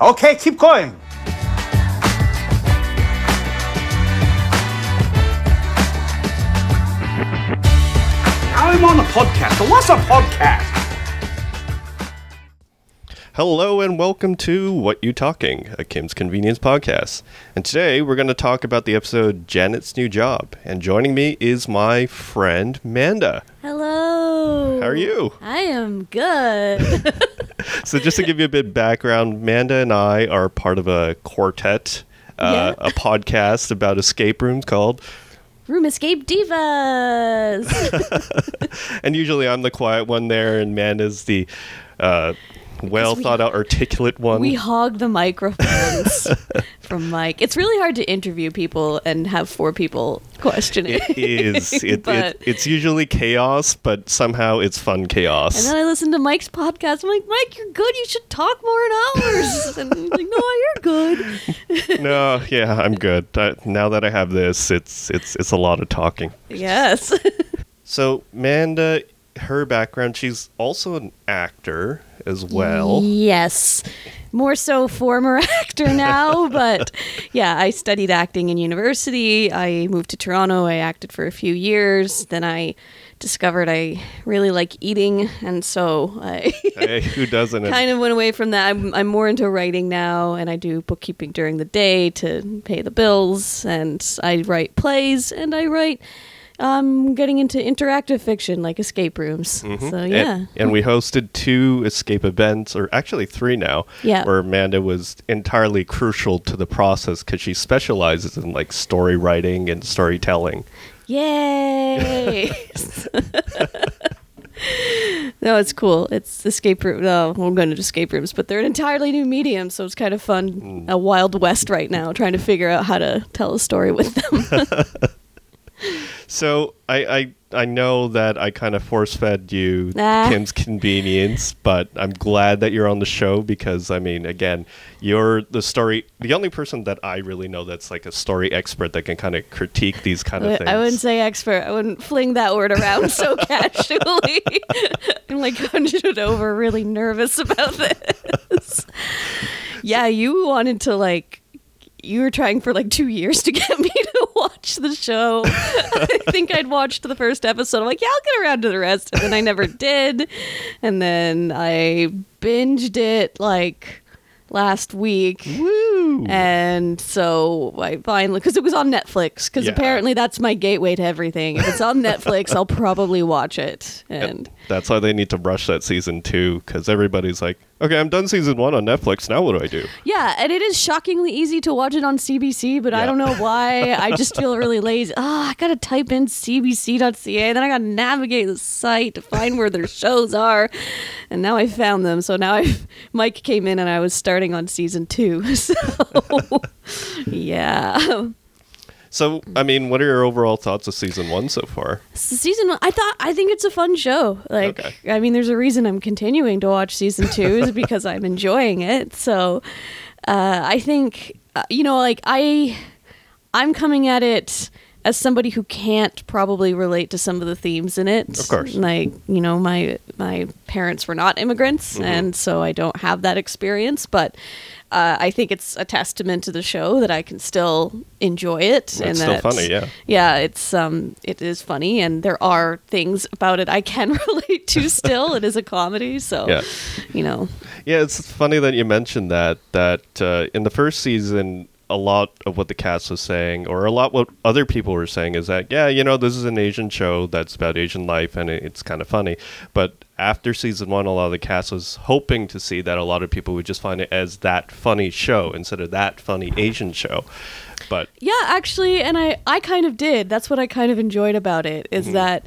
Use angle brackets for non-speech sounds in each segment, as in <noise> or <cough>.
Okay, keep going. I'm on a podcast. But what's a podcast? Hello and welcome to What You Talking, a Kim's Convenience podcast. And today we're going to talk about the episode Janet's New Job. And joining me is my friend Manda. Hello. How are you? I am good. <laughs> <laughs> So just to give you a bit of background, Manda and I are part of a quartet, uh, Yeah. a podcast about escape rooms called Room Escape Divas. <laughs> and usually I'm the quiet one there and Manda's the uh, well thought out articulate one. we hog the microphones <laughs> from Mike. It's really hard to interview people and have four people questioning. it is. <laughs> It, But- it, it's usually chaos, but somehow it's fun chaos. And then I listened to Mike's podcast. I'm like, Mike, you're good. You should talk more in hours. <laughs> And he's like, No, you're good. no, yeah, I'm good. Uh, now that I have this, it's it's it's a lot of talking. Yes. So, Manda, her background, she's also an actor as well. Yes. More so former <laughs> actor now, but yeah, I studied acting in university. I moved to Toronto. I acted for a few years. Then I discovered I really like eating, and so I <laughs> Hey, who doesn't? <laughs> kind of went away from that. I'm, I'm more into writing now, and I do bookkeeping during the day to pay the bills, and I write plays, and I write. Um, getting into interactive fiction like escape rooms. So Mm-hmm. And- yeah, And, we hosted two escape events, or actually three now, Yeah. where Amanda was entirely crucial to the process because she specializes in like story writing and storytelling. Yay! <laughs> <laughs> no, it's cool. It's escape room. No, we're going to escape rooms, but they're an entirely new medium, so it's kind of fun. A wild west right now, trying to figure out how to tell a story with them. <laughs> So I, I I know that I kind of force fed you Ah. <laughs> Kim's convenience, but I'm glad that you're on the show because I mean, again, you're the story, the only person that I really know that's like a story expert that can kind of critique these kind of things. I wouldn't say expert. I wouldn't fling that word around so <laughs> casually. <laughs> I'm like hunched over, really nervous about this. yeah, you wanted to like. You were trying for like two years to <laughs> get me to watch the show. <laughs> I think I'd watched the first episode. I'm like, yeah, I'll get around to the rest. And then I never <laughs> did. And then I binged it like last week. Woo! And so I finally, because it was on Netflix, because Yeah. apparently that's my gateway to everything. If it's on Netflix, I'll probably watch it. And That's why they need to rush that season two because everybody's like, okay, I'm done season one on Netflix. Now what do I do? yeah, and it is shockingly easy to watch it on CBC, but I don't know <laughs> why. I just feel really lazy. Ah, I gotta type in cbc.ca, then I gotta navigate the site to find where their shows are. And now I found them. So now I Mike came in and I was starting on season two. <laughs> So <laughs> yeah. So, I mean, what are your overall thoughts of season one so far? Season one, I thought I think it's a fun show. Like, Okay. I mean, there's a reason I'm continuing to watch season two is <laughs> because I'm enjoying it. So, uh, I think uh, you know, like I, I'm coming at it as somebody who can't probably relate to some of the themes in it. Of course. like you know, my my parents were not immigrants, Mm-hmm. and so I don't have that experience, but. Uh, I think it's a testament to the show that I can still enjoy it, and It's still funny, yeah. yeah, it's um, it is funny, and there are things about it I can <laughs> relate to. Still, it is a comedy, so Yeah. you know, Yeah, it's funny that you mentioned that. That uh, in the first season, a lot of what the cast was saying, or a lot what other people were saying, is that yeah, you know, this is an Asian show that's about Asian life, and it's kind of funny. But after season one, a lot of the cast was hoping to see that a lot of people would just find it as that funny show instead of that funny Asian show. But yeah, actually, and I I kind of did. That's what I kind of enjoyed about it is Mm-hmm. that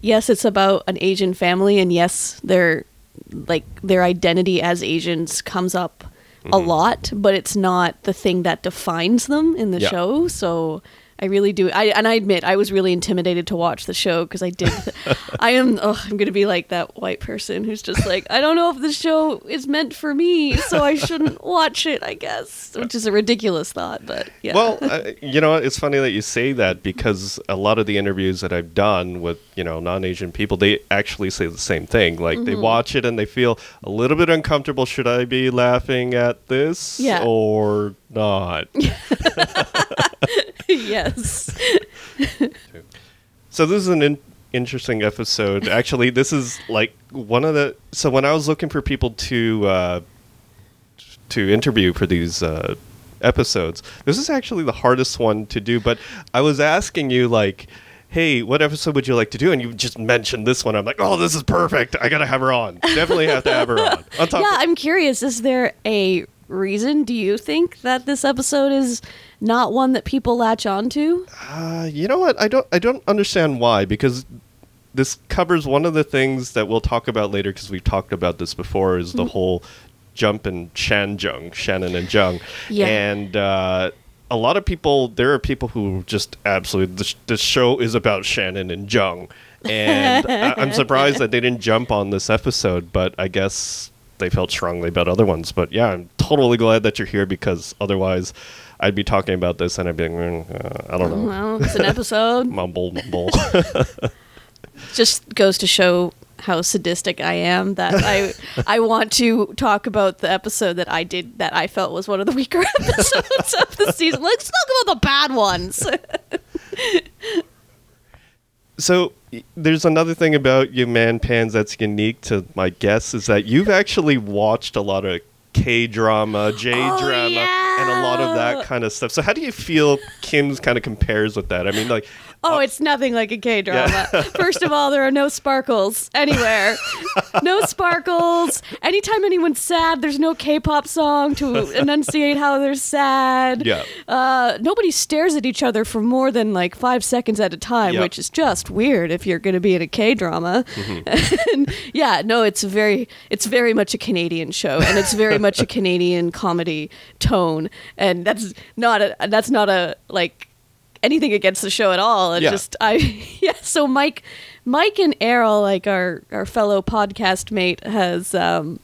yes, it's about an Asian family, and yes, their like their identity as Asians comes up a Mm-hmm. lot, but it's not the thing that defines them in the Yeah. show. So I really do. I and I admit I was really intimidated to watch the show because I did. <laughs> I am. Oh, I'm gonna be like that white person who's just like, I don't know if the show is meant for me, so I shouldn't <laughs> watch it. I guess, which is a ridiculous thought, but yeah. Well, uh, you know, it's funny that you say that because a lot of the interviews that I've done with, you know, non-Asian people, they actually say the same thing. Like they watch it and they feel a little bit uncomfortable. Should I be laughing at this Yeah. or not? <laughs> yes. <laughs> So this is an in- interesting episode. Actually, this is like one of the. So when I was looking for people to uh, to interview for these uh, episodes, this is actually the hardest one to do. But I was asking you like. Hey, what episode would you like to do? And you just mentioned this one. I'm like, oh, this is perfect. I gotta have her on. Definitely have to have her on. On <laughs> Yeah, I'm curious. Is there a reason? Do you think that this episode is not one that people latch onto? Uh, you know what? I don't. I don't understand why because this covers one of the things that we'll talk about later because we've talked about this before. Is Mm-hmm. the whole jump and Shanjung, Shannon and Jung, Yeah. and uh, a lot of people. There are people who just absolutely. The, sh- the show is about Shannon and Jung, and <laughs> I, I'm surprised that they didn't jump on this episode. But I guess they felt strongly about other ones. But yeah, I'm totally glad that you're here because otherwise. I'd be talking about this and I'd be like, mm, uh, I don't know Well, it's an episode. <laughs> mumble mumble. <laughs> Just goes to show how sadistic I am that I <laughs> I want to talk about the episode that I did that I felt was one of the weaker episodes of the season. Let's talk about the bad ones. So there's another thing about you man pans that's unique to my guess is that you've actually watched a lot of K drama, J <gasps> Oh, drama, and a lot of that kind of stuff. So how do you feel Kim's kind of compares with that? I mean, like, Oh, it's nothing like a K drama. <laughs> First of all, there are no sparkles anywhere. no <laughs> sparkles. Anytime anyone's sad, there's no K pop song to enunciate how they're sad. Yeah. Uh, nobody stares at each other for more than like five seconds at a time, Yep. which is just weird if you're going to be in a K drama. Mm-hmm. <laughs> yeah, no, it's very, it's very much a Canadian show, and it's very much a Canadian comedy tone, and that's not a, that's not a like anything against the show at all. It Yeah. just I <laughs> yeah. So Mike, Mike and Errol, like our our fellow podcast mate, has um,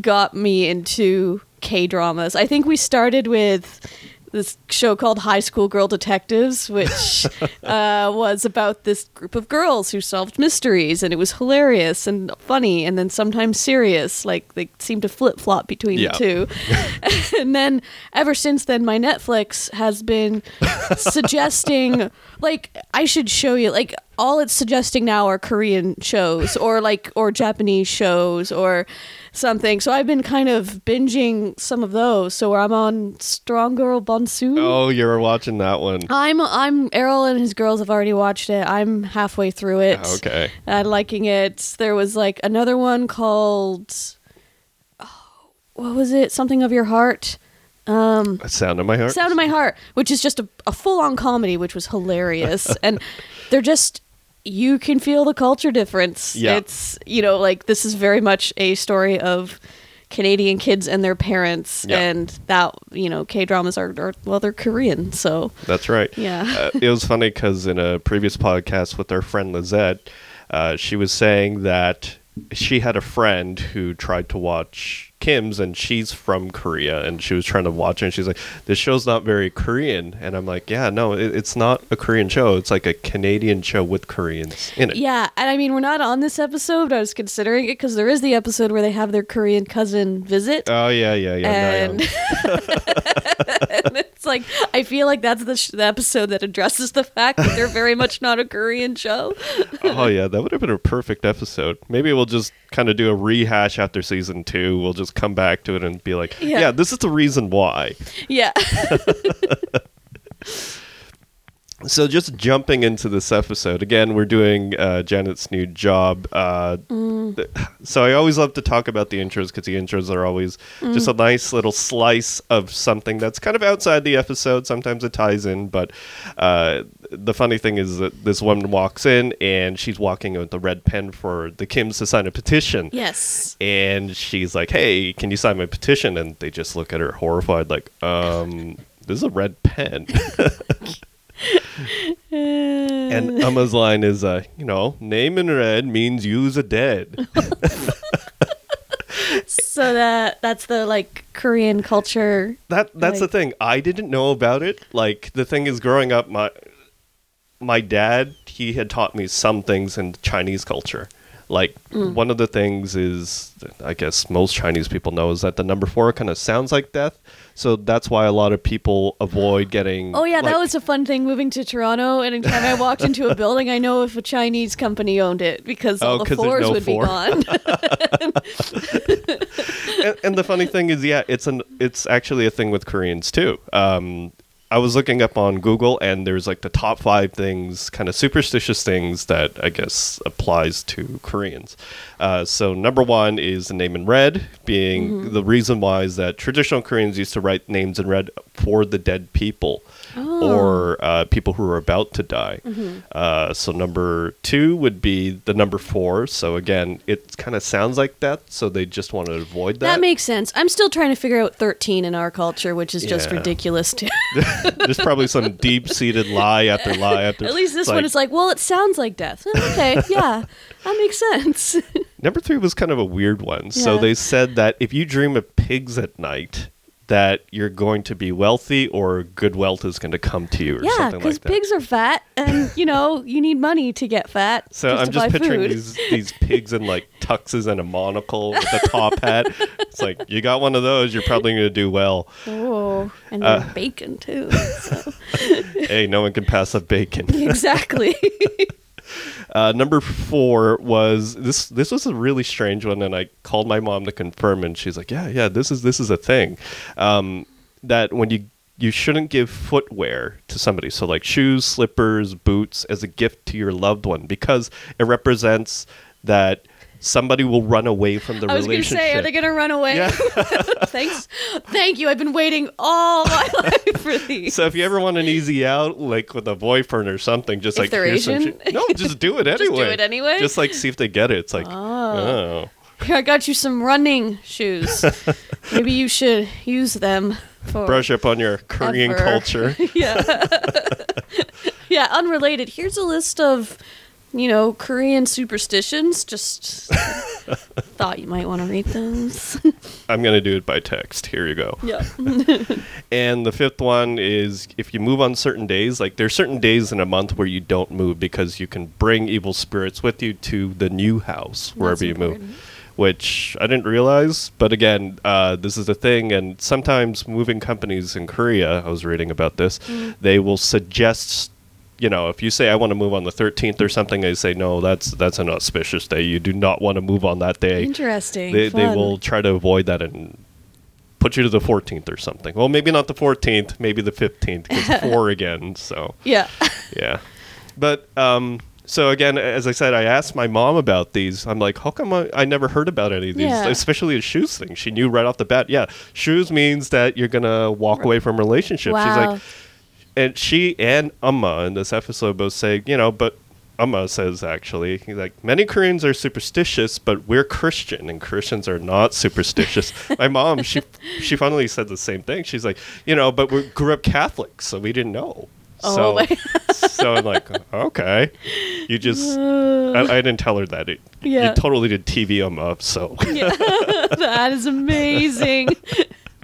got me into K dramas. I think we started with this show called High School Girl Detectives, <laughs> which uh, was about this group of girls who solved mysteries, and it was hilarious and funny, and then sometimes serious. Like they seemed to flip flop between Yeah. the two. <laughs> and then ever since then, my Netflix has been suggesting like I should show you like all it's suggesting now are Korean shows or like or Japanese shows or something. So I've been kind of binging some of those. So I'm on Strong Girl Bonsu. oh, you were watching that one. I'm I'm Errol and his girls have already watched it. I'm halfway through it. Okay. I'm liking it. There was like another one called oh, what was it? Something of your heart. Um Sound of my heart. Sound of My Heart, which is just a, a full on comedy, which was hilarious. <laughs> and they're just, you can feel the culture difference. Yeah. It's, you know, like this is very much a story of Canadian kids and their parents. Yeah. And that, you know, K dramas are, are, well, they're Korean. So, That's right. Yeah. uh, it was funny because in a previous podcast with our friend Lizette, uh, she was saying that she had a friend who tried to watch Kim's, and she's from Korea, and she was trying to watch it, and she's like, "This show's not very Korean," and I'm like, "Yeah, no, it, it's not a Korean show. It's like a Canadian show with Koreans in it." yeah. And I mean, we're not on this episode. but I was considering it because there is the episode where they have their Korean cousin visit. Oh yeah, yeah, yeah. and and <laughs> <laughs> <laughs> like I feel like that's the, sh- the episode that addresses the fact that they're very much not a Korean show. oh yeah, that would have been a perfect episode. Maybe we'll just kind of do a rehash after season two. We'll just come back to it and be like, Yeah. yeah this is the reason why. Yeah. <laughs> <laughs> So just jumping into this episode again, we're doing uh, Janet's new job. Uh, th- So I always love to talk about the intros because the intros are always just a nice little slice of something that's kind of outside the episode. Sometimes it ties in, but uh, the funny thing is that this woman walks in and she's walking with the red pen for the Kims to sign a petition. yes. And she's like, "Hey, can you sign my petition?" And they just look at her horrified, like, "Um, this is a red pen." <laughs> And Umma's line is, uh, you know, name in red means use a dead. so that that's the like Korean culture. That that's the thing. I didn't know about it. Like the thing is, growing up, my my dad he had taught me some things in Chinese culture. Like Mm. one of the things is, I guess most Chinese people know is that the number four kind of sounds like death. So that's why a lot of people avoid getting. Oh yeah, that was a fun thing moving to Toronto. And anytime I walked into a <laughs> building, I know if a Chinese company owned it because Oh, all the 'cause there's fours no would four. be gone. <laughs> and, and the funny thing is, yeah, it's an it's actually a thing with Koreans too. Um, I was looking up on Google, and there's like the top five things, kind of superstitious things that I guess applies to Koreans. Uh, so number one is the name in red, being the reason why is that traditional Koreans used to write names in red for the dead people. Or uh, people who are about to die. Uh, so number two would be the number four. So again, it kind of sounds like that. So they just want to avoid that. that makes sense. I'm still trying to figure out 13 in our culture, which is just Yeah. ridiculous too. <laughs> There's probably some deep seated lie after lie after. At least this it's one is like, well, it sounds like death. Okay, <laughs> yeah, that makes sense. number three was kind of a weird one. So they said that if you dream of pigs at night, that you're going to be wealthy or good wealth is going to come to you or yeah, something because like that. pigs are fat, and you know you need money to get fat. <laughs> so I'm just picturing food. these these pigs in like tuxes and a monocle with a top <laughs> hat. It's like you got one of those, you're probably going to do well. Oh, and Uh, bacon too. So. <laughs> hey, no one can pass up bacon. exactly. Uh, number four was this. This was a really strange one, and I called my mom to confirm, and she's like, "Yeah, yeah, this is this is a thing. Um, that when you you shouldn't give footwear to somebody, so like shoes, slippers, boots, as a gift to your loved one, because it represents that somebody will run away from the I was going to say, are they going to run away? Yeah. <laughs> Thanks. Thank you. I've been waiting all my <laughs> life for these. So if you ever want an easy out, like with a boyfriend or something, just If like they're here's some Asian? shoe- no, just do it anyway. <laughs> just do anyway. it anyway? Just like see if they get it. It's like, oh. oh. Here, I got you some running shoes. Maybe you should use them for brush up on your Korean Ever. culture. yeah. yeah, unrelated. Here's a list of, you know, Korean superstitions. Just <laughs> thought you might want to read those. <laughs> I'm gonna do it by text. Here you go. yeah. <laughs> And the fifth one is if you move on certain days, like there's certain days in a month where you don't move because you can bring evil spirits with you to the new house wherever you important. move. Which I didn't realize, but again, uh, this is a thing. And sometimes moving companies in Korea, I was reading about this, they will suggest, you know, if you say I want to move on the 13th or something, they say no, that's that's an auspicious day. You do not want to move on that day. Interesting. they, they will try to avoid that and put you to the 14th or something. Well, maybe not the 14th, maybe the 15th, because <laughs> four again. So, Yeah. yeah. But, um, so again, as I said, I asked my mom about these. I'm like, how come I, I never heard about any of these, Yeah. especially the shoes thing? She knew right off the bat. Yeah, shoes means that you're gonna walk away from a relationship. She's like, and she and Umma in this episode both say, you know, but Umma says actually, he's like many Koreans are superstitious, but we're Christian and Christians are not superstitious. <laughs> My mom, she she finally said the same thing. She's like, you know, but we grew up Catholic, so we didn't know. Oh so, <laughs> so I'm like, okay, you just. I, I didn't tell her that. It, Yeah. You totally did TV them up. So Yeah. <laughs> that is amazing.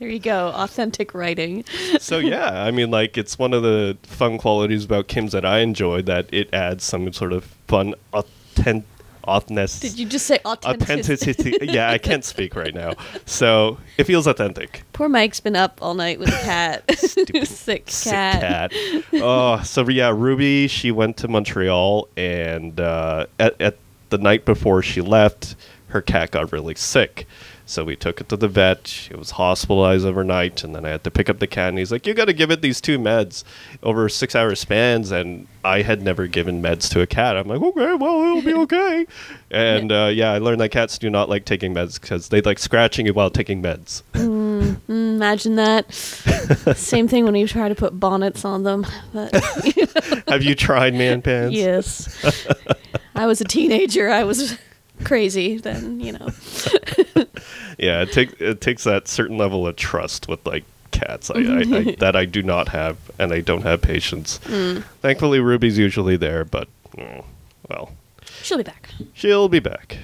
There you go. Authentic writing. <laughs> so yeah, I mean, like it's one of the fun qualities about Kim's that I enjoy that it adds some sort of fun authentic. Did you just say authenticity? authenticity? yeah, I can't speak right now, so it feels authentic. Poor Mike's been up all night with a cat. <laughs> Sick cat. Sick cat. oh, so yeah, Ruby. She went to Montreal, and uh, at, at the night before she left, her cat got really sick. So we took it to the vet. It was hospitalized overnight, and then I had to pick up the cat. And he's like, "You got to give it these two meds over six-hour spans." And I had never given meds to a cat. I'm like, "Okay, well, it'll be <laughs> okay." and uh, yeah, I learned that cats do not like taking meds because they like scratching you while taking meds. Mm, imagine that. <laughs> Same thing when you try to put bonnets on them. But <laughs> Have you tried man pants? yes, I was a teenager. I was crazy then. You know. Yeah, it takes it takes that certain level of trust with like cats. I, I, I, <laughs> that I do not have, and I don't have patience. Thankfully, Ruby's usually there, but mm, well, She'll be back. she'll be back.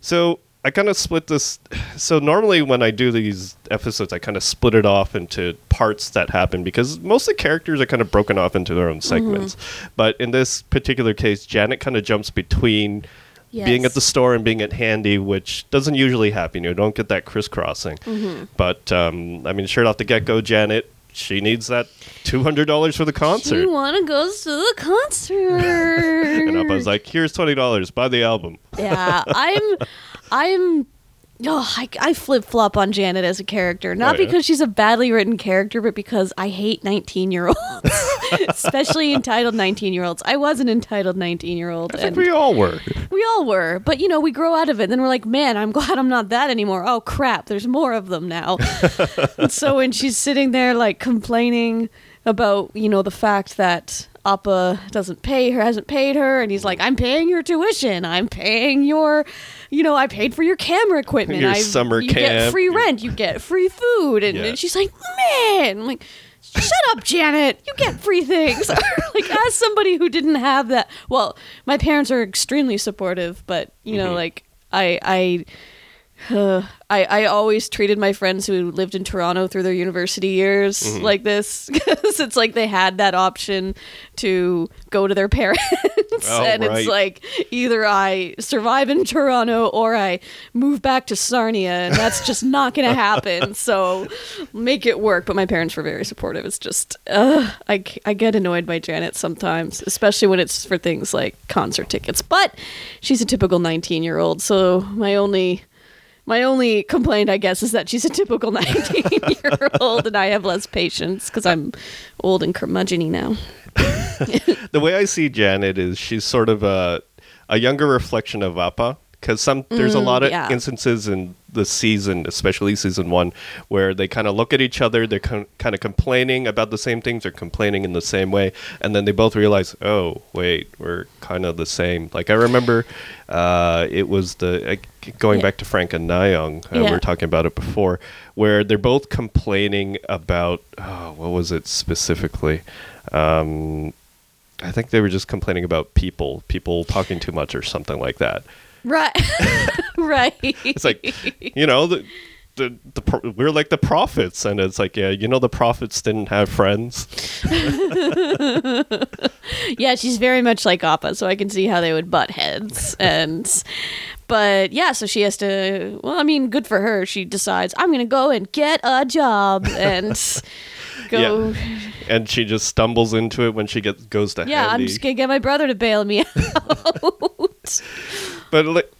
So I kind of split this. So normally when I do these episodes, I kind of split it off into parts that happen because most of the characters are kind of broken off into their own segments. But in this particular case, Janet kind of jumps between. Being at the store and being at Handy, which doesn't usually happen. You don't get that crisscrossing. But um, I mean, sure off the get go, Janet, she needs that two hundred dollars for the concert. You want to go to the concert? <laughs> and I was like, "Here's twenty dollars. Buy the album." yeah, I'm, <laughs> I'm. Oh, I, I flip flop on Janet as a character, not Oh, yeah? because she's a badly written character, but because I hate 19 year olds, <laughs> especially entitled 19 year olds. I was an entitled 19 year old. I think we all were. We all were, but you know, we grow out of it. And Then we're like, man, I'm <laughs> glad I'm not that anymore. Oh crap, there's more of them now. <laughs> so when she's sitting there like complaining about, you know, the fact that Appa doesn't pay her, hasn't paid her, and he's like, I'm paying your tuition, I'm paying your, you know, I paid for your camera equipment, Your I, summer you get free rent, you get free food, and, Yeah. and she's like, man, I'm like. Shut up, Janet. You get free things. <laughs> like as somebody who didn't have that. Well, my parents are extremely supportive, but you know, Mhm. like I I <sighs> I, I always treated my friends who lived in Toronto through their university years Mm-hmm. like this <laughs> because it's like they had that option to go to their <laughs> parents. Oh, and right. it's like either I survive in Toronto or I move back to Sarnia and that's just not gonna <laughs> happen. So make it work. But my parents were very supportive. It's just uh, I, I get annoyed by Janet sometimes especially when it's for things like concert tickets. But she's a typical 19 year old so my only my only complaint, I guess, is that she's a typical <laughs> 19 year old and I have less patience because I'm old and curmudgeony now. <laughs> the way I see Janet is she's sort of a a younger reflection of Appa because some there's a lot of yeah. instances in the season, especially season one, where they kind of look at each other, they're con- kind of complaining about the same things, they're complaining in the same way, and then they both realize, oh wait, we're kind of the same. Like I remember, uh, it was the uh, going Yeah. back to Frank and Nyong, uh, we Yeah. were talking about it before, where they're both complaining about oh, what was it specifically. Um, I think they were just complaining about people, people talking too much or something like that. Right. <laughs> right. It's like, you know, the, the, the pro- we're like the prophets, and it's like, yeah, you know, the prophets didn't have friends. <laughs> yeah, she's very much like Appa, so I can see how they would butt heads. And, but yeah, so she has to, well, I mean, good for her. She decides, I'm going to go and get a job and <laughs> go. Yeah. And she just stumbles into it when she gets goes to Yeah, I'm just going to get my brother to bail me out. But like,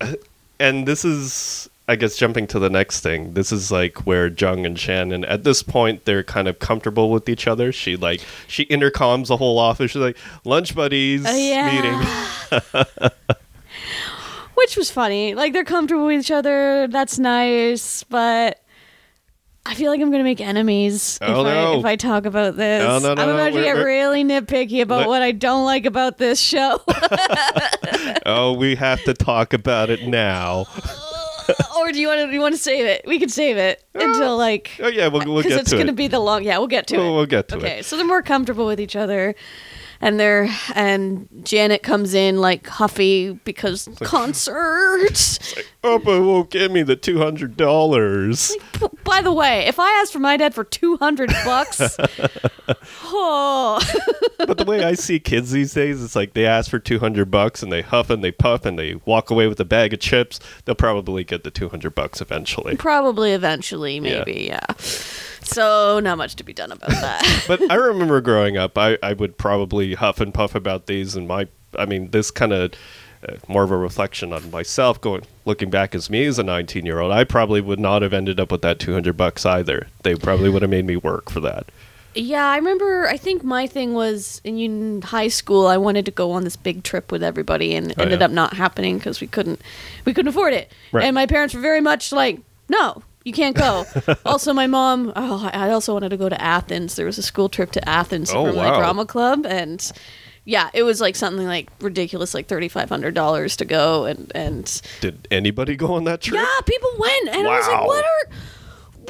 and this is, I guess, jumping to the next thing. This is like where Jung and Shannon, at this point, they're kind of comfortable with each other. She like she intercoms the whole office. She's like, "Lunch buddies Uh, yeah. meeting." <laughs> which was funny. Like they're comfortable with each other. That's nice, but I feel like I'm gonna make enemies Oh, if, I, if I talk about this. No, no, no, I'm no, about to get really nitpicky about what I don't like about this show. <laughs> <laughs> oh, we have to talk about it now. <laughs> or do you want to? You want to save it? We can save it uh, until like Oh yeah, we'll, we'll because it's gonna be the long. Yeah, we'll get to We'll- it. we'll get to okay, it. so they're more comfortable with each other. And they're and Janet comes in like huffy because concert. <laughs> Appa won't give me the two hundred dollars. B- By the way, if I asked for my dad for two hundred bucks, <laughs> oh, but the way I see kids these days, it's like they ask for two hundred bucks and they huff and they puff and they walk away with a bag of chips. They'll probably get the two hundred bucks eventually. probably eventually, maybe, yeah. So not much to be done about that. <laughs> but I remember growing up, I, I would probably huff and puff about these, and my, I mean, this kind of uh, more of a reflection on myself. Going looking back as me as a 19 year old, I probably would not have ended up with that 200 bucks either. They probably would have made me work for that. yeah, I remember. I think my thing was in high school. I wanted to go on this big trip with everybody, and it Oh, ended yeah. up not happening because we couldn't, we couldn't afford it. Right. And my parents were very much like, no. You can't go. <laughs> also, my mom. Oh, I also wanted to go to Athens. There was a school trip to Athens Oh, for my drama club, and yeah, it was like something like ridiculous, like thirty five hundred dollars to go, and and Did anybody go on that trip? yeah, people went, and I was like, what are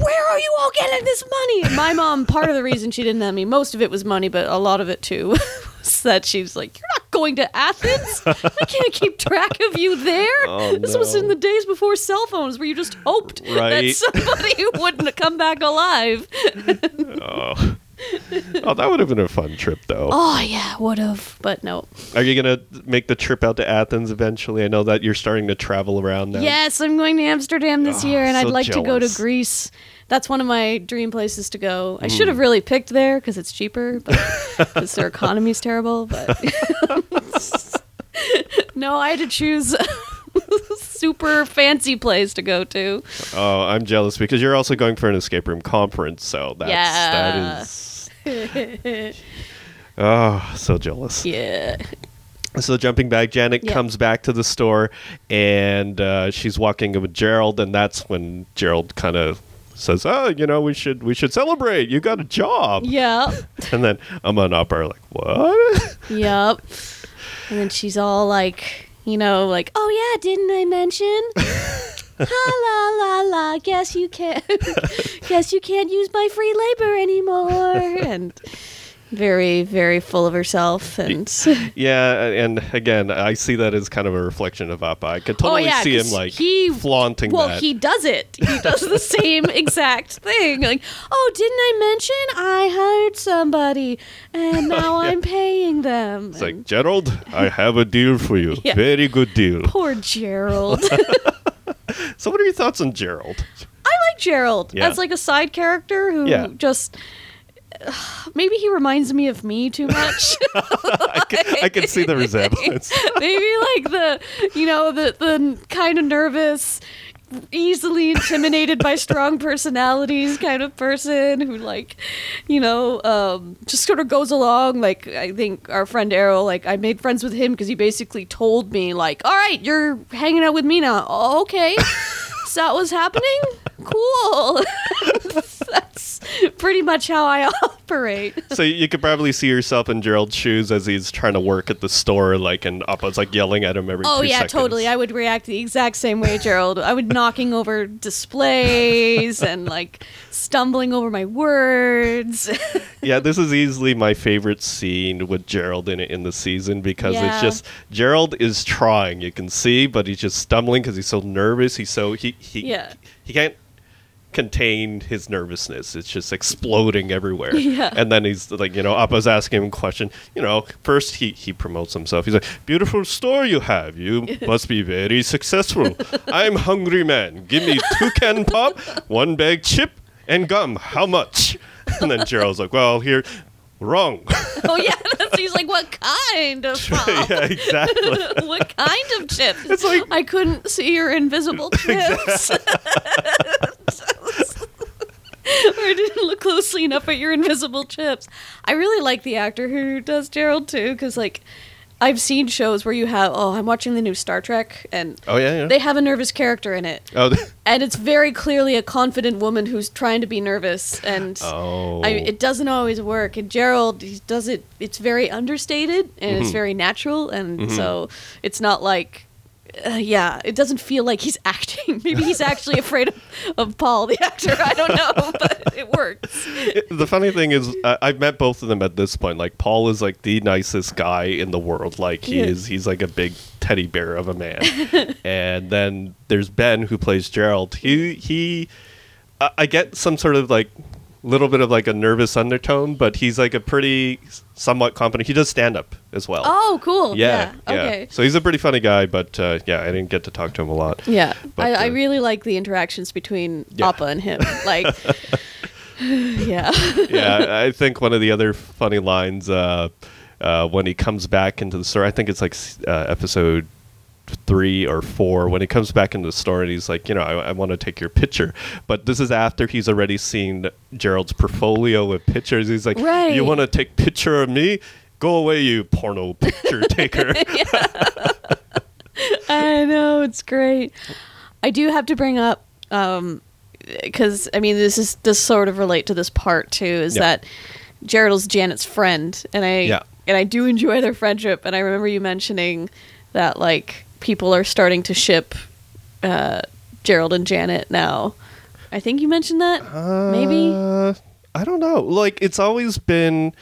where are you all getting this money? And my mom, part of the reason she didn't let me, most of it was money, but a lot of it too, <laughs> that she was like, You're not going to Athens. I can't keep track of you there. <laughs> Oh, this was in the days before cell phones where you just hoped Right. that somebody <laughs> wouldn't come back alive. <laughs> Oh. Oh, that would have been a fun trip, though. Oh, yeah, would have. But no. Are you gonna make the trip out to Athens eventually? I know that you're starting to travel around now. Yes, I'm going to Amsterdam this Oh, year, and I'd so like to go to. Greece. That's one of my dream places to go. I Hmm. should have really picked there because it's cheaper, but <laughs> because their economy's terrible. But <laughs> <laughs> no, I had to choose super fancy place to go to. Oh, I'm jealous because you're also going for an escape room conference, so that's Yeah. that is. oh, so jealous. Yeah, So jumping back, Janet Yeah. comes back to the store and uh, she's walking with Gerald, and that's when Gerald kind of says, "Oh, you know, we should we should celebrate. You got a job." Yeah. <laughs> And then and Appa are like, "What?" yep. And then she's all like, you know, like, oh yeah, didn't I mention? <laughs> ha la la la. Guess you can't. <laughs> guess you can't use my free labor anymore. And very, very full of herself. And <laughs> yeah, and again, I see that as kind of a reflection of Appa. I could oh, totally oh yeah, see him like he flaunting Well, that. he does it. He does the <laughs> same exact thing. Like, oh, didn't I mention I hired somebody and <laughs> now I'm paying them? it's And like, Gerald, I have a deal for you. Yeah. Very good deal. poor Gerald. So, what are your thoughts on Gerald? I like Gerald Yeah. as like a side character who Yeah. just <sighs> maybe he reminds me of me too much. <laughs> I can, I can see the <laughs> resemblance. <laughs> maybe like the you know the the kind of nervous easily intimidated by strong personalities kind of person who like you know um just sort of goes along. Like i think our friend errol like i made friends with him because he basically told me like all right you're hanging out with me now. Oh, okay. So that was happening? Cool that's pretty much how i <laughs> operate so you could probably see yourself in Gerald's shoes as he's trying to work at the store, like, and Appa's like yelling at him every. Oh yeah, seconds. totally. I would react the exact same way, Gerald. I would knocking over displays and like stumbling over my words. <laughs> yeah, this is easily my favorite scene with Gerald in it in the season because Yeah. it's just Gerald is trying, you can see, but he's just stumbling because he's so nervous. He's so he he Yeah. he can't contain his nervousness. It's just exploding everywhere. <laughs> Yeah. And then he's like, you know, Appa's asking him a question. You know, first he he promotes himself. He's like, "Beautiful store you have. You <laughs> must be very successful. I'm hungry man. Give me two can pop, one bag chip, and gum. How much?" <laughs> And then Gerald's like, "Well, here." Wrong. <laughs> oh yeah, that's, he's like, what kind of pop? <laughs> yeah, <laughs> exactly. what kind of chips? It's like- I couldn't see your invisible chips. or I didn't look closely enough at your invisible chips. I really like the actor who does Gerald too, because like I've seen shows where you have oh I'm watching the new Star Trek and Oh yeah, yeah. they have a nervous character in it. oh, <laughs> And it's very clearly a confident woman who's trying to be nervous, and oh. I, it doesn't always work. And Gerald, he does it. It's very understated and Mm-hmm. it's very natural, and so it's not like, uh, yeah, it doesn't feel like he's <laughs> acting. Maybe he's actually afraid of, of Paul, the actor. I don't know, <laughs> but it works. the funny thing is, I I've met both of them at this point. Like Paul is like the nicest guy in the world. Like he Yeah. is, he's like a big teddy bear of a man. <laughs> and then there's Ben who plays Gerald. He he, I get some sort of like little bit of like a nervous undertone, but he's like a pretty somewhat competent. He does stand up as well. Oh, cool. yeah, Yeah. Okay. So he's a pretty funny guy, but uh, yeah, I didn't get to talk to him a lot. Yeah, But, I, I uh, really like the interactions between Yeah. Appa and him. Like, <laughs> yeah. yeah, <laughs> I think one of the other funny lines uh, uh, when he comes back into the store, I think it's like uh, episode three or four, when he comes back into the store and he's like, you know, I, I want to take your picture. But this is after he's already seen Gerald's portfolio with pictures. He's like, Right. you want to take picture of me? Go away, you porno picture <laughs> taker. <laughs> I know it's great. I do have to bring up um, because I mean this is this sort of relate to this part too is Yeah. that Gerald's Janet's friend and I Yeah. and I do enjoy their friendship and I remember you mentioning that like people are starting to ship uh, Gerald and Janet now I think you mentioned that. Maybe. Uh, I don't know. Like it's always been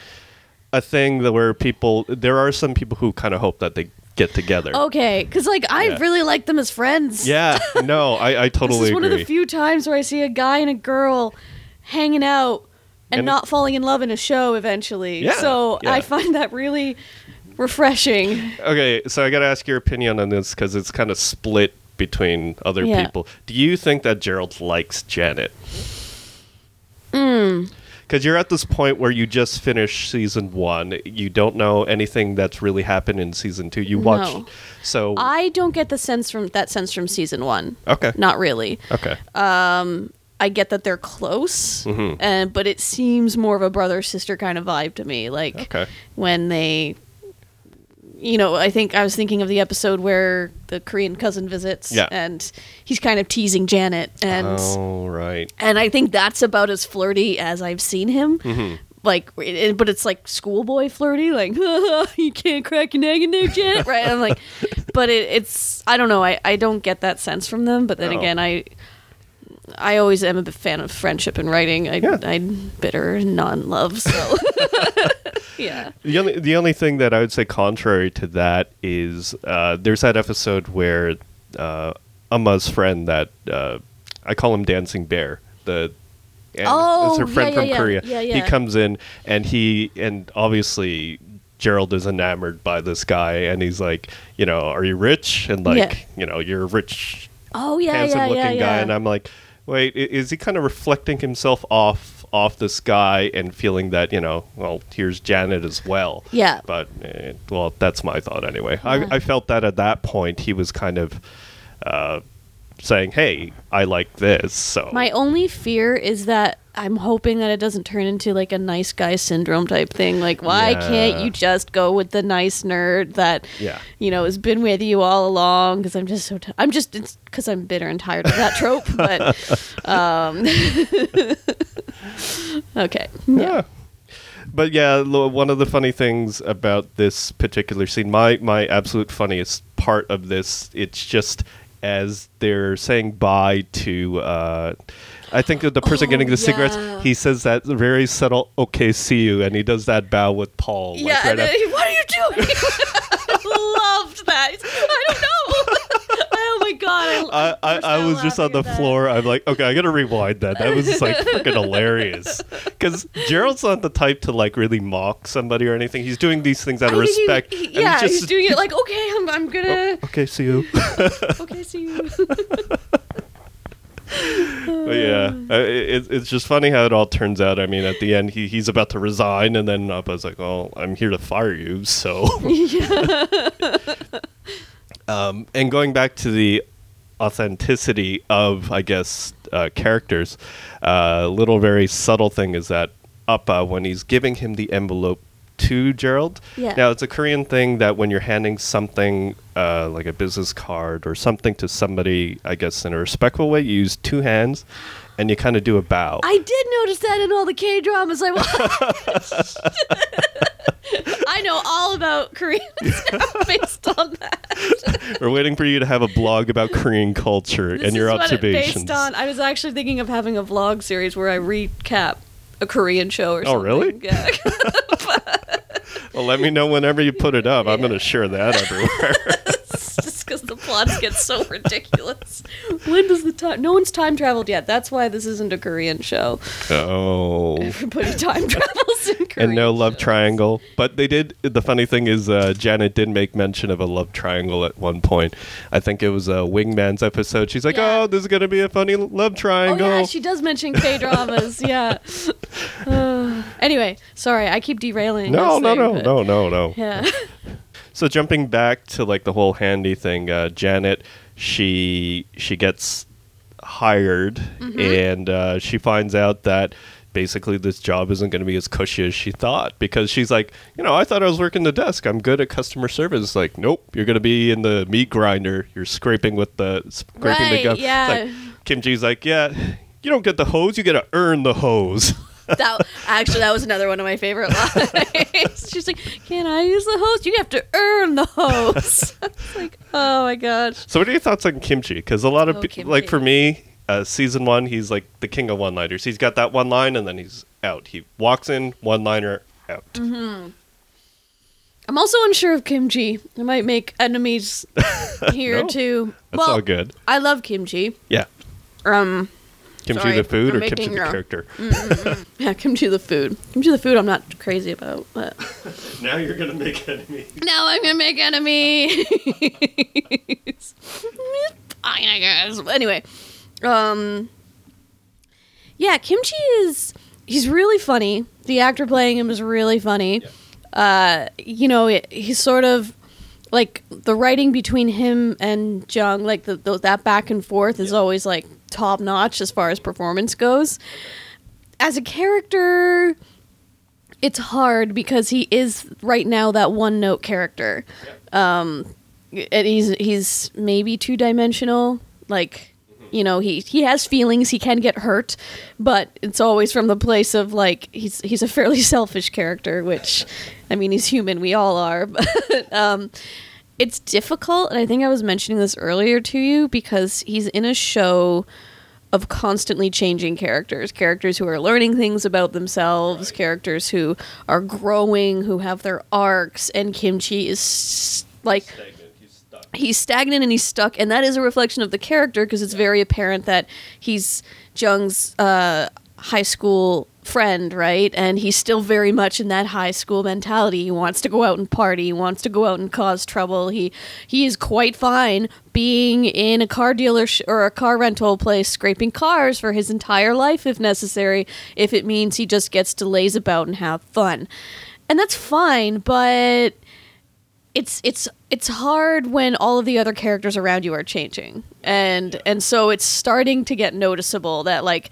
a thing that where people there are some people who kind of hope that they get together. Okay, because like I Yeah. really like them as friends. Yeah, no, I, I <laughs> this totally is one agree. of the few times where I see a guy and a girl hanging out and, And- not falling in love in a show eventually. Yeah, so yeah. I find that really refreshing. Okay, so I got to ask your opinion on this because it's kind of split between other Yeah. people. Do you think that Gerald likes Janet? Hmm. Because you're at this point where you just finished season one, you don't know anything that's really happened in season two. You watched, No. so I don't get the sense from that sense from season one. okay, Not really. okay, Um, I get that they're close, Mhm. and but it seems more of a brother sister kind of vibe to me. Like Okay. when they, you know, I think I was thinking of the episode where the Korean cousin visits, Yeah. and he's kind of teasing Janet, and oh right, and I think that's about as flirty as I've seen him. Mm-hmm. Like, it, but it's like schoolboy flirty, like <laughs> you can't crack an egg in there, Janet, right? I'm like, <laughs> but it, it's I don't know, I I don't get that sense from them. But then No. again, I I always am a fan of friendship and writing. I Yeah. I'm bitter non-love, so <laughs> yeah. The only the only thing that I would say contrary to that is uh, there's that episode where uh, Umma's friend that uh, I call him Dancing Bear the and Oh, it's her friend yeah, from yeah, yeah. Korea. Yeah, He comes in and he and obviously Gerald is enamored by this guy and he's like, you know, are you rich? And like, you know, you're a rich Oh yeah, handsome yeah, looking guy and I'm like wait is he kind of reflecting himself off off this guy and feeling that you know well here's Janet as well Yeah. but eh, well that's my thought anyway. I, I felt that at that point he was kind of uh, saying hey I like this so My only fear is that I'm hoping that it doesn't turn into like a nice guy syndrome type thing. Like, why can't you just go with the nice nerd that, Yeah. you know, has been with you all along? Because I'm just so, t- I'm just, it's because I'm bitter and tired of that <laughs> trope. But, um, <laughs> okay. yeah. But yeah, one of the funny things about this particular scene, my my absolute funniest part of this, it's just as they're saying bye to, uh, I think the person Oh, getting the cigarettes, he says that very subtle "Okay, see you," and he does that bow with Paul. like, Yeah. right and then, what are you doing? I <laughs> loved that. I don't know. Oh God. I, I, burst I was just on the floor. I'm like, okay, I gotta rewind that. That was like freaking hilarious. <laughs> Because Gerald's not the type to like really mock somebody or anything. He's doing these things out of I he- respect. he- and yeah, just, he's doing it like, okay, I'm, I'm gonna. Oh, okay, see you. <laughs> Okay, see you. <laughs> But yeah, it, it's just funny how it all turns out. I mean, at the end, he, he's about to resign, and then Appa's like, "Oh, I'm here to fire you." So, um, and going back to the authenticity of, I guess, uh, characters, uh, a little very subtle thing is that Appa, when he's giving him the envelope to Gerald, Yeah. now it's a Korean thing that when you're handing something uh, like a business card or something to somebody, I guess in a respectful way, you use two hands and you kind of do a bow. I did notice that in all the K dramas I watched. <laughs> <laughs> I know all about Koreans <laughs> now based on that. We're waiting for you to have a blog about Korean culture This and your is what it observations. based on. I was actually thinking of having a vlog series where I recap a Korean show or oh, something. Oh, really? <laughs> Yeah. <laughs> Well, let me know whenever you put it up. I'm going to share that everywhere. Just because <laughs> the plots get so ridiculous. When does the time? No one's time traveled yet. That's why this isn't a Korean show. oh. Everybody <laughs> time travels in Korean. and no love triangle. But they did. The funny thing is, uh, Janet did make mention of a love triangle at one point. I think it was a Wingman's episode. She's like, Yeah. "Oh, this is gonna be a funny love Oh triangle." yeah, she does mention <laughs> K dramas. yeah. Uh, anyway, sorry, I keep derailing. no, this no, thing, no, but- no, no, no. Yeah. So jumping back to like the whole handy thing, uh, Janet, she she gets hired, Mm-hmm. and uh, she finds out that basically this job isn't going to be as cushy as she thought because she's like, you know, I thought I was working the desk. I'm good at customer service. Like, nope, you're going to be in the meat grinder. You're scraping with the scraping the Right, gum. Yeah. like, Kimchee's like, yeah, you don't get the hose. You got to earn the hose. <laughs> that actually that was another one of my favorite lines. <laughs> She's like, "Can I use the hose? You have to earn the hose." <laughs> like, oh my gosh. So, what are your thoughts on kimchi? Because a lot of Oh, people, like for me, uh, season one, he's like the king of one-liners. He's got that one line, and then he's out. He walks in, one-liner, out. Mm-hmm. I'm also unsure of kimchi. I might make enemies <laughs> here No, too. That's well, all good. I love kimchi. Yeah, Um, kimchi Sorry, the food I'm or kimchi making the your- character. <laughs> yeah, kimchi the food. Kimchi the food. I'm not crazy about, but Now you're gonna make enemies. now I'm gonna make enemies. <laughs> Fine, I guess. Anyway, um, yeah, kimchi is he's really funny. The actor playing him is really funny. Uh, you know, it, he's sort of like the writing between him and Jung, like the, the that back and forth is always like top notch as far as performance goes. As a character, it's hard because he is right now that one note character. Um, and he's he's maybe two dimensional. Like, you know, he he has feelings. He can get hurt, but it's always from the place of like he's he's a <laughs> fairly selfish character. Which, I mean, he's human. We all are. <laughs> But um, it's difficult, and I think I was mentioning this earlier to you because he's in a show of constantly changing characters. Characters who are learning things about themselves characters who are growing who have their arcs and Kimchee is like he's stagnant. And he's stuck and that is a reflection of the character because it's very apparent that he's jung's uh, high school friend right? And he's still very much in that high school mentality. He wants to go out and party. He wants to go out and cause trouble. He he is quite fine being in a car dealer sh- or a car rental place scraping cars for his entire life if necessary if it means he just gets to laze about and have fun. And that's fine but it's it's it's hard when all of the other characters around you are changing. And and so it's starting to get noticeable that like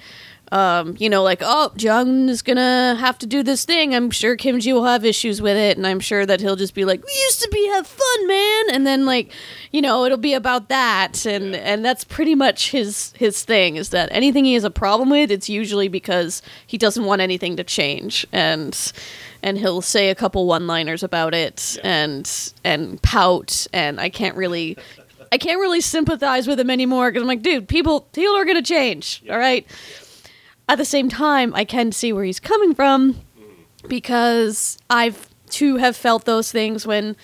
um, you know, like, oh, Jung is gonna have to do this thing. I'm sure Kimchee will have issues with it, and I'm sure that he'll just be like, "We used to be have fun, man," and then like, you know, it'll be about that, and and that's pretty much his his thing is that anything he has a problem with, it's usually because he doesn't want anything to change, and and he'll say a couple one-liners about it, and and pout, and I can't really. I can't really sympathize with him anymore because I'm like, dude, people, people are gonna change. All right. At the same time, I can see where he's coming from because I've too have felt those things when,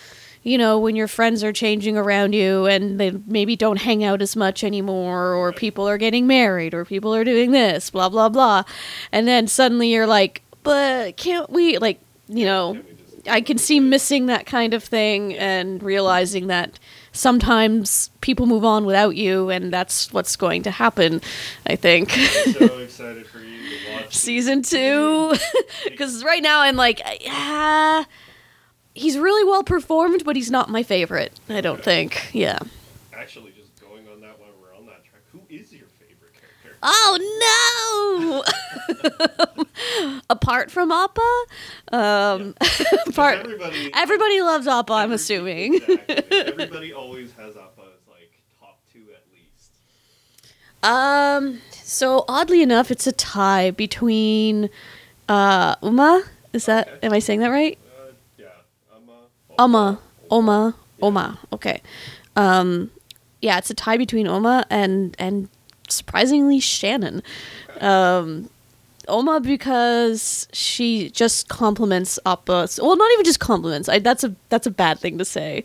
you know, when your friends are changing around you and they maybe don't hang out as much anymore, or people are getting married, or people are doing this, blah blah blah, and then suddenly you're like, but can't we like, you know, I can see missing that kind of thing and realizing that sometimes people move on without you, and that's what's going to happen. I think. so <laughs> excited for you to watch season two because <laughs> right now i'm like yeah he's really well performed but he's not my favorite i don't think yeah Actually, just going on that while we're on that track, who is your favorite character? Oh no <laughs> apart from appa um <laughs> apart Everybody, everybody loves appa i'm assuming Exactly. Everybody <laughs> always has Appa as like top two at least. um so oddly enough it's a tie between uh uma is that Okay. am i saying that right Uh, yeah, Amma. Oma, Oma, Oma. Okay. Um, yeah, it's a tie between Oma and and surprisingly Shannon. Um, Oma because she just compliments Appa. Well, not even just compliments. I, that's a that's a bad thing to say.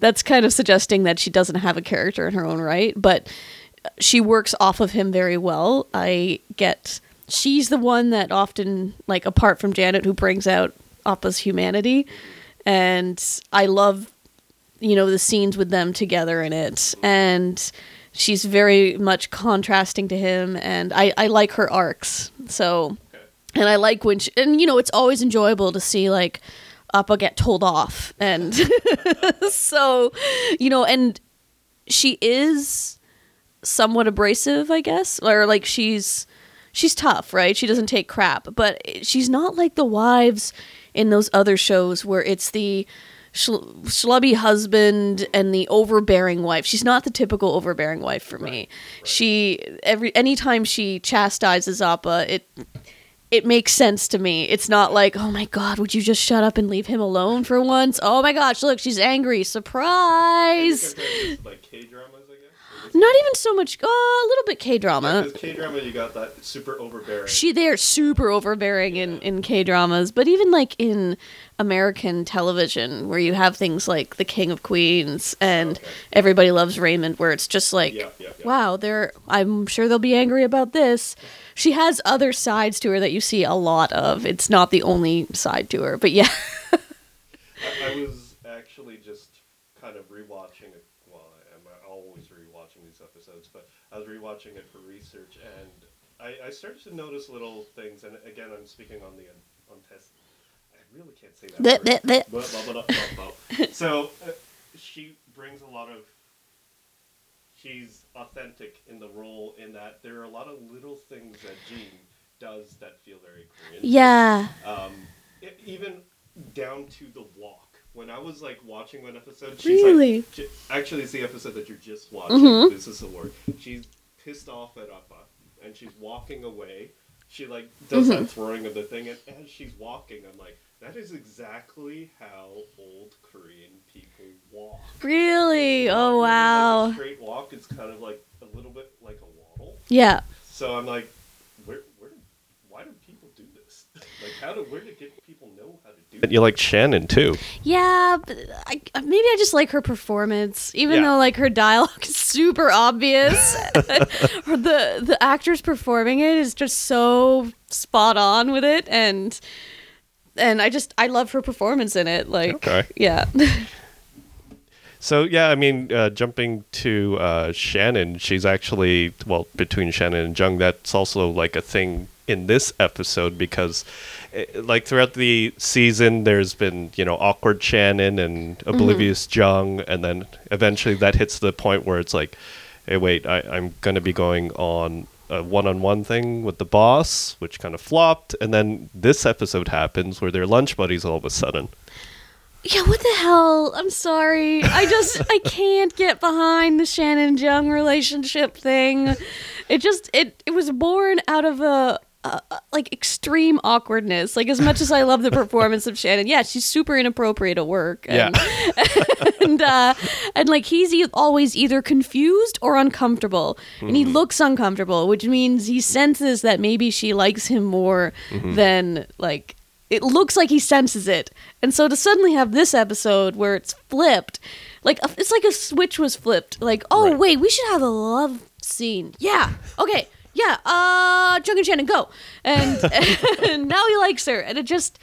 That's kind of suggesting that she doesn't have a character in her own right, but she works off of him very well. I get she's the one that often like apart from Janet who brings out Appa's humanity and I love you know the scenes with them together in it and she's very much contrasting to him and I I like her arcs. So and I like when she, and you know it's always enjoyable to see like Appa get told off and <laughs> so you know and she is somewhat abrasive, I guess, or like she's she's tough, right? She doesn't take crap, but she's not like the wives in those other shows where it's the schlubby husband and the overbearing wife. She's not the typical overbearing wife for me. She every anytime she chastises Appa, it it makes sense to me. It's not like, oh my god, would you just shut up and leave him alone for once? Oh my gosh, look, she's angry. Surprise! like K guess. Not even so much. Oh, a little bit K drama. K drama, you got that super overbearing. She they're super overbearing in in K dramas, but even like in American television, where you have things like The King of Queens and Okay. Everybody Loves Raymond, where it's just like, Yeah, yeah, yeah. wow, they're I'm sure they'll be angry about this. She has other sides to her that you see a lot of. It's not the only side to her, but yeah. <laughs> I, I was actually just kind of rewatching it. Well, I'm always rewatching these episodes, but I was rewatching it for research, and I, I started to notice little things. And again, I'm speaking on the on test. I really can't say that. So uh, she brings a lot of. She's authentic in the role in that there are a lot of little things that Jean does that feel very Korean. Yeah. Um, e- even down to the walk. When I was like watching one episode, she's Really? like, j- actually, it's the episode that you're just watching. Mhm. This is the word. She's pissed off at Appa, and she's walking away. She like does Mm-hmm. that throwing of the thing, and as she's walking, I'm like, that is exactly how old Korean people walk. Really? Oh really like wow. straight walk. It's kind of like a little bit like a waddle. Yeah. So I'm like, where, where, why do people do this? Like, how do, where do get people know how to do? And you like Shannon too. Yeah, but I, maybe I just like her performance, even Yeah. though like her dialogue is super obvious. <laughs> <laughs> The the actress performing it is just so spot on with it, and and I just I love her performance in it. Like, Okay. yeah, So yeah, I mean, uh, jumping to uh, Shannon, she's actually well between Shannon and Jung. That's also like a thing in this episode because, eh, like throughout the season, there's been you know awkward Shannon and oblivious Jung, and then eventually that hits the point where it's like, hey, wait, I, I'm gonna be going on a one-on-one thing with the boss, which kind of flopped, and then this episode happens where they're lunch buddies all of a sudden. yeah. What the hell? I'm sorry. I just I can't get behind the Shannon Jung relationship thing. It just it it was born out of a. Uh, like extreme awkwardness. Like as much as I love the <laughs> performance of Shannon, yeah, she's super inappropriate at work. And, <laughs> and uh, and like he's e- always either confused or uncomfortable, and he looks uncomfortable, which means he senses that maybe she likes him more than like it looks like he senses it. And so to suddenly have this episode where it's flipped, like a- it's like a switch was flipped. Like, oh Right. wait, we should have a love scene. Yeah, okay, yeah. Uh, Jung and Shannon go, and, <laughs> <laughs> and now he likes her, and it just,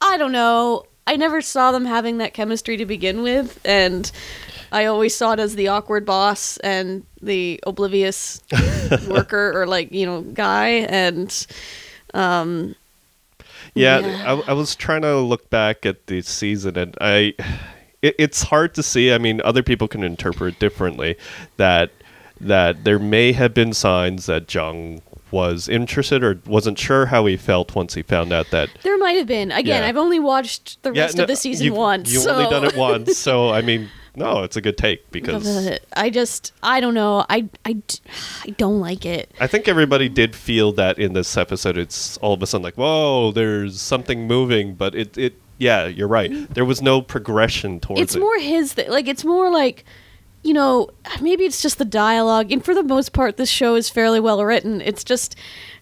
I don't know. I never saw them having that chemistry to begin with, and I always saw it as the awkward boss and the oblivious <laughs> worker or like you know guy, and um, Yeah, Yeah. I, I was trying to look back at the season, and I, it, it's hard to see. I mean, other people can interpret differently. That that there may have been signs that Jung was interested or wasn't sure how he felt once he found out that. There might have been. Again, Yeah. I've only watched the rest no, of the season once. You've so. only done it once, <laughs> so I mean, no, it's a good take because I just, I don't know. I, I I don't like it. I think everybody did feel that in this episode. It's all of a sudden like, whoa, there's something moving, but it, it, yeah, you're right. There was no progression towards It's it. more his thing. Like, it's more like, you know, maybe it's just the dialogue. And for the most part, this show is fairly well written. It's just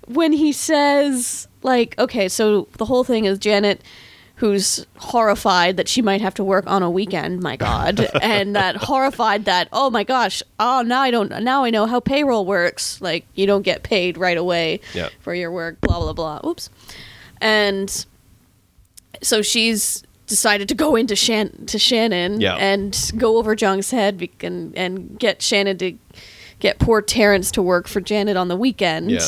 when he says, like, okay, so the whole thing is Janet. Who's horrified that she might have to work on a weekend? My God, <laughs> and that horrified that oh my gosh, oh now I don't now I know how payroll works. Like you don't get paid right away for your work. Blah blah blah. Oops, and so she's decided to go into Shan- to Shannon Yeah. and go over Jung's head be- and and get Shannon to get poor Terrence to work for Janet on the weekend. Yeah.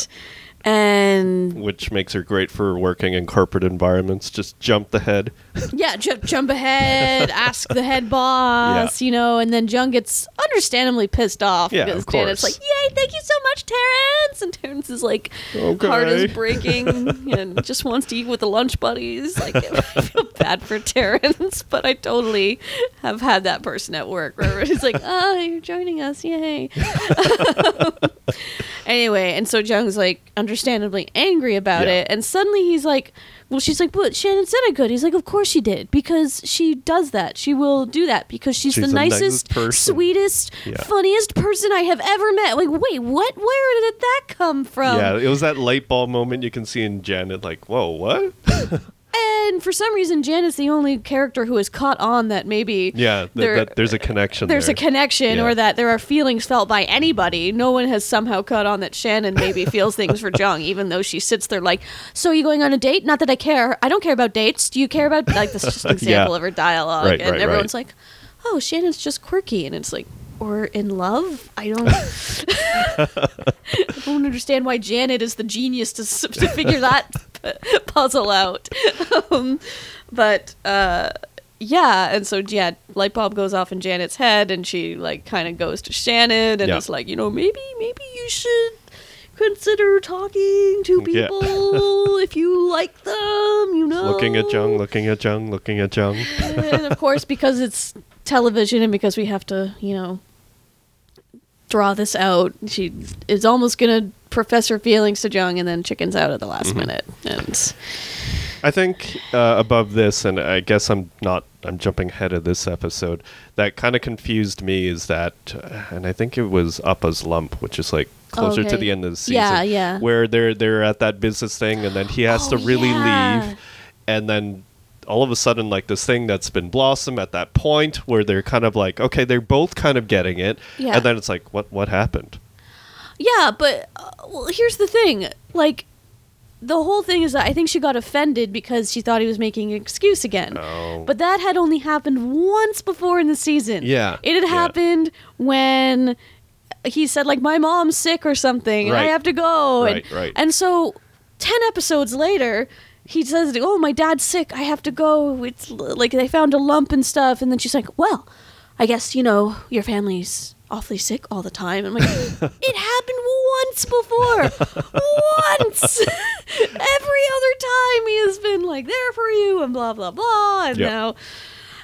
And which makes her great for working in corporate environments. Just jump the head. <laughs> yeah, jump, jump ahead, <laughs> ask the head boss, you know, and then Jung gets understandably pissed off Yeah, because of Janet's like, "Yay, thank you so much, Terrence!" And Terrence is like, Okay. heart is breaking and <laughs> just wants to eat with the lunch buddies. Like, I feel bad for Terrence, but I totally have had that person at work where he's like, "Oh, you're joining us, yay!" anyway, and so Jung's like understandably angry about Yeah. it, and suddenly he's like well, she's like, but Shannon said I could. He's like, of course she did because she does that. She will do that because she's, She's the the nicest nicest, sweetest, Yeah. funniest person I have ever met. Like, wait, what? Where did that come from? yeah, it was that light bulb moment you can see in Janet. Like, whoa, what? <laughs> And for some reason, Janet's the only character who has caught on that maybe Yeah, th- there- that there's a connection. there's there. a connection Yeah. or that there are feelings felt by anybody. No one has somehow caught on that Shannon maybe <laughs> feels things for Jung, even though she sits there like, "So are you going on a date? Not that I care. I don't care about dates. Do you care about like this? Is just <laughs> an example Yeah. of her dialogue, Right, and right, everyone's right. like, "Oh, Shannon's just quirky," and it's like, or in love. I don't. <laughs> I don't understand why Janet is the genius to to figure that <laughs> puzzle out. <laughs> um, but uh, yeah, and so yeah, light bulb goes off in Janet's head, and she like kind of goes to Shannon, and Yeah. it's like, you know, maybe maybe you should consider talking to Yeah. people if you like them. You know, looking at Jung, looking at Jung, looking at Jung. and of course, because it's television and because we have to, you know, draw this out, she is almost gonna profess her feelings to Jung and then chickens out at the last minute. And I think uh, above this, and I guess I'm not. I'm jumping ahead of this episode. That kind of confused me is that, uh, and I think it was Appa's lump, which is like closer to Okay. the end of the season. Yeah, yeah. Where they're they're at that business thing, and then he has Oh, to really yeah. leave, and then all of a sudden, like this thing that's been blossom at that point, where they're kind of like, okay, they're both kind of getting it, Yeah. and then it's like, what what happened? Yeah, but uh, well, here's the thing, like. The whole thing is that I think she got offended because she thought he was making an excuse again. Oh. But that had only happened once before in the season. Yeah, It had yeah. happened when he said like my mom's sick or something and I have to go. Right, and, right. and so 10 episodes later he says, "Oh, my dad's sick. I have to go. It's like they found a lump and stuff." And then she's like, "Well, I guess you know your family's awfully sick all the time." I'm like, <laughs> "It happened once before. once. <laughs> Every other time he has been like there for you and blah blah blah." And Yep. now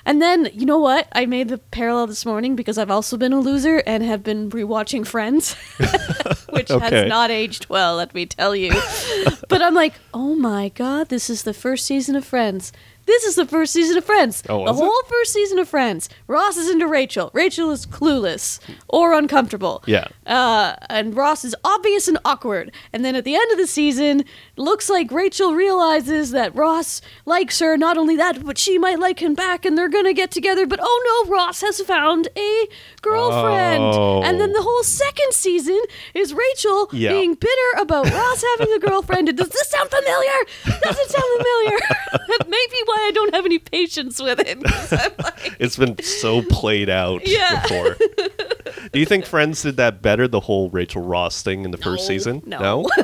and then, you know what? I made the parallel this morning because I've also been a loser and have been rewatching Friends, <laughs> which Okay. has not aged well, let me tell you. <laughs> but I'm like, oh my god, this is the first season of Friends. This is the first season of Friends. Oh, the was it? whole first season of Friends. Ross is into Rachel. Rachel is clueless or uncomfortable. Yeah. Uh, and Ross is obvious and awkward. And then at the end of the season, looks like Rachel realizes that Ross likes her. Not only that, but she might like him back, and they're gonna get together. But oh no, Ross has found a girlfriend. Oh. And then the whole second season is Rachel Yeah. being bitter about Ross having a girlfriend. Does this sound familiar? Does it sound familiar? <laughs> that may be why I don't have any patience with it. Like, It's been so played out Yeah. before. <laughs> Do you think Friends did that better, the whole Rachel Ross thing in the first No, season? no. <laughs>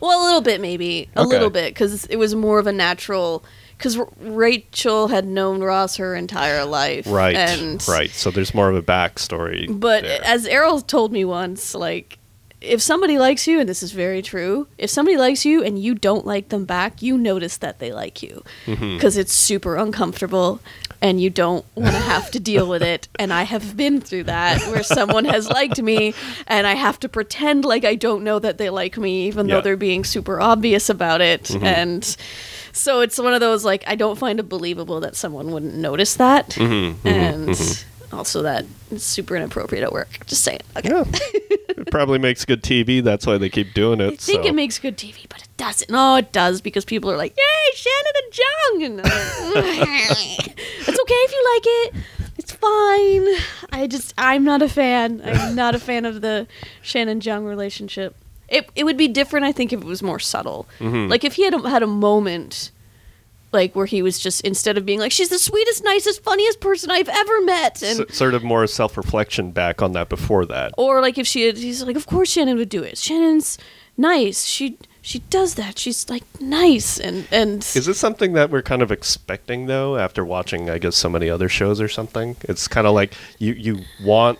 Well, a little bit, maybe a Okay. little bit, because it was more of a natural. Because Rachel had known Ross her entire life, Right. And right. So there's more of a backstory. But there. as Errol told me once, like if somebody likes you, and this is very true, if somebody likes you and you don't like them back, you notice that they like you Mm-hmm. because it's super uncomfortable and you don't want to have to deal with it. And I have been through that where someone has liked me and I have to pretend like I don't know that they like me, even Yeah. though they're being super obvious about it. And so it's one of those like I don't find it believable that someone wouldn't notice that, Mm-hmm, and also that it's super inappropriate at work. Just saying. Okay. yeah. <laughs> probably makes good TV. That's why they keep doing it. I think so. it makes good TV, but it doesn't. No, it does because people are like, "Yay, Shannon and Jung!" And like, it's okay if you like it. It's fine. I just I'm not a fan. I'm not a fan of the Shannon Jung relationship. It it would be different, I think, if it was more subtle. Mm-hmm. Like if he had a, had a moment. Like where he was just instead of being like she's the sweetest, nicest, funniest person I've ever met, and S- sort of more self-reflection back on that before that. or like if she had, he's like, of course Shannon would do it. Shannon's nice. She she does that. She's like nice and and Is this something that we're kind of expecting though after watching I guess so many other shows or something? It's kind of like you you want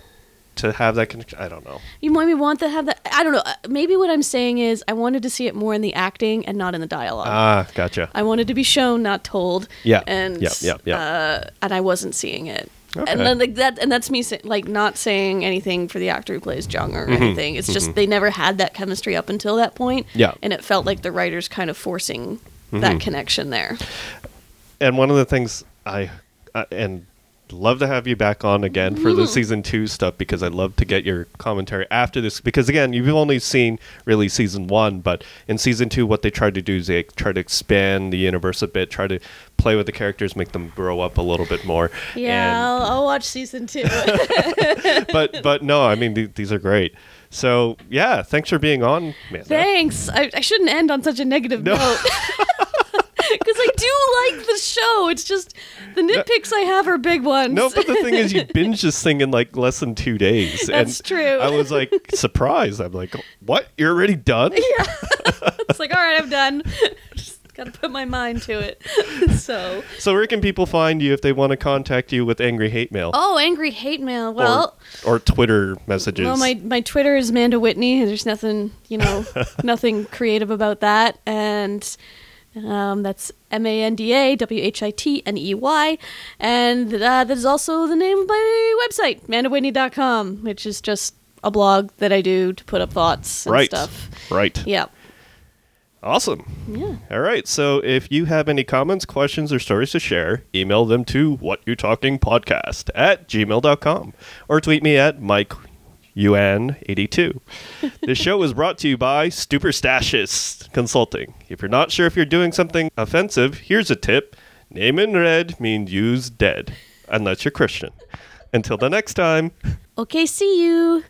to have that connection. I don't know. you maybe want to have that. I don't know. Uh, Maybe what I'm saying is I wanted to see it more in the acting and not in the dialogue. Ah, gotcha. I wanted to be shown, not told. Yeah. And Yeah, yeah, yeah. Uh, and I wasn't seeing it. Okay. And then like that, and that's me say, like not saying anything for the actor who plays Jung or anything. It's just they never had that chemistry up until that point. Mm-hmm. Yeah. And it felt like the writers kind of forcing that connection there. and one of the things I uh, and love to have you back on again for the mm-hmm. season two stuff because I'd love to get your commentary after this because again you've only seen really season one but in season two what they tried to do is they try to expand the universe a bit try to play with the characters make them grow up a little bit more Yeah, And- I'll, I'll watch season two. <laughs> but but no I mean th- these are great so yeah thanks for being on man Thanks. I, I shouldn't end on such a negative No. note. <laughs> Because I do like the show. It's just the nitpicks I have are big ones. No, but the thing is, you binge this thing in like less than two days. That's and true. I was like surprised. I'm like, what? You're already done? <laughs> Yeah. it's like, all right, I'm done. <laughs> just got to put my mind to it. <laughs> so, So where can people find you if they want to contact you with angry hate mail oh, angry hate mail. Well, or, or Twitter messages? well, my my Twitter is Amanda Whitney. There's nothing, you know, nothing creative about that, and. Um, that's M A N D A W H I T N E Y. And uh, that is also the name of my website, amandawhitney.com, which is just a blog that I do to put up thoughts and right, stuff. right. Yeah. Awesome. Yeah. All right. So if you have any comments, questions, or stories to share, email them to what you talking podcast at gmail.com or tweet me at Mike UN82. this show is brought to you by Superstatious Consulting. If you're not sure if you're doing something offensive, here's a tip. Name in red means use dead, unless you're Christian. Until the next time. Okay, see you.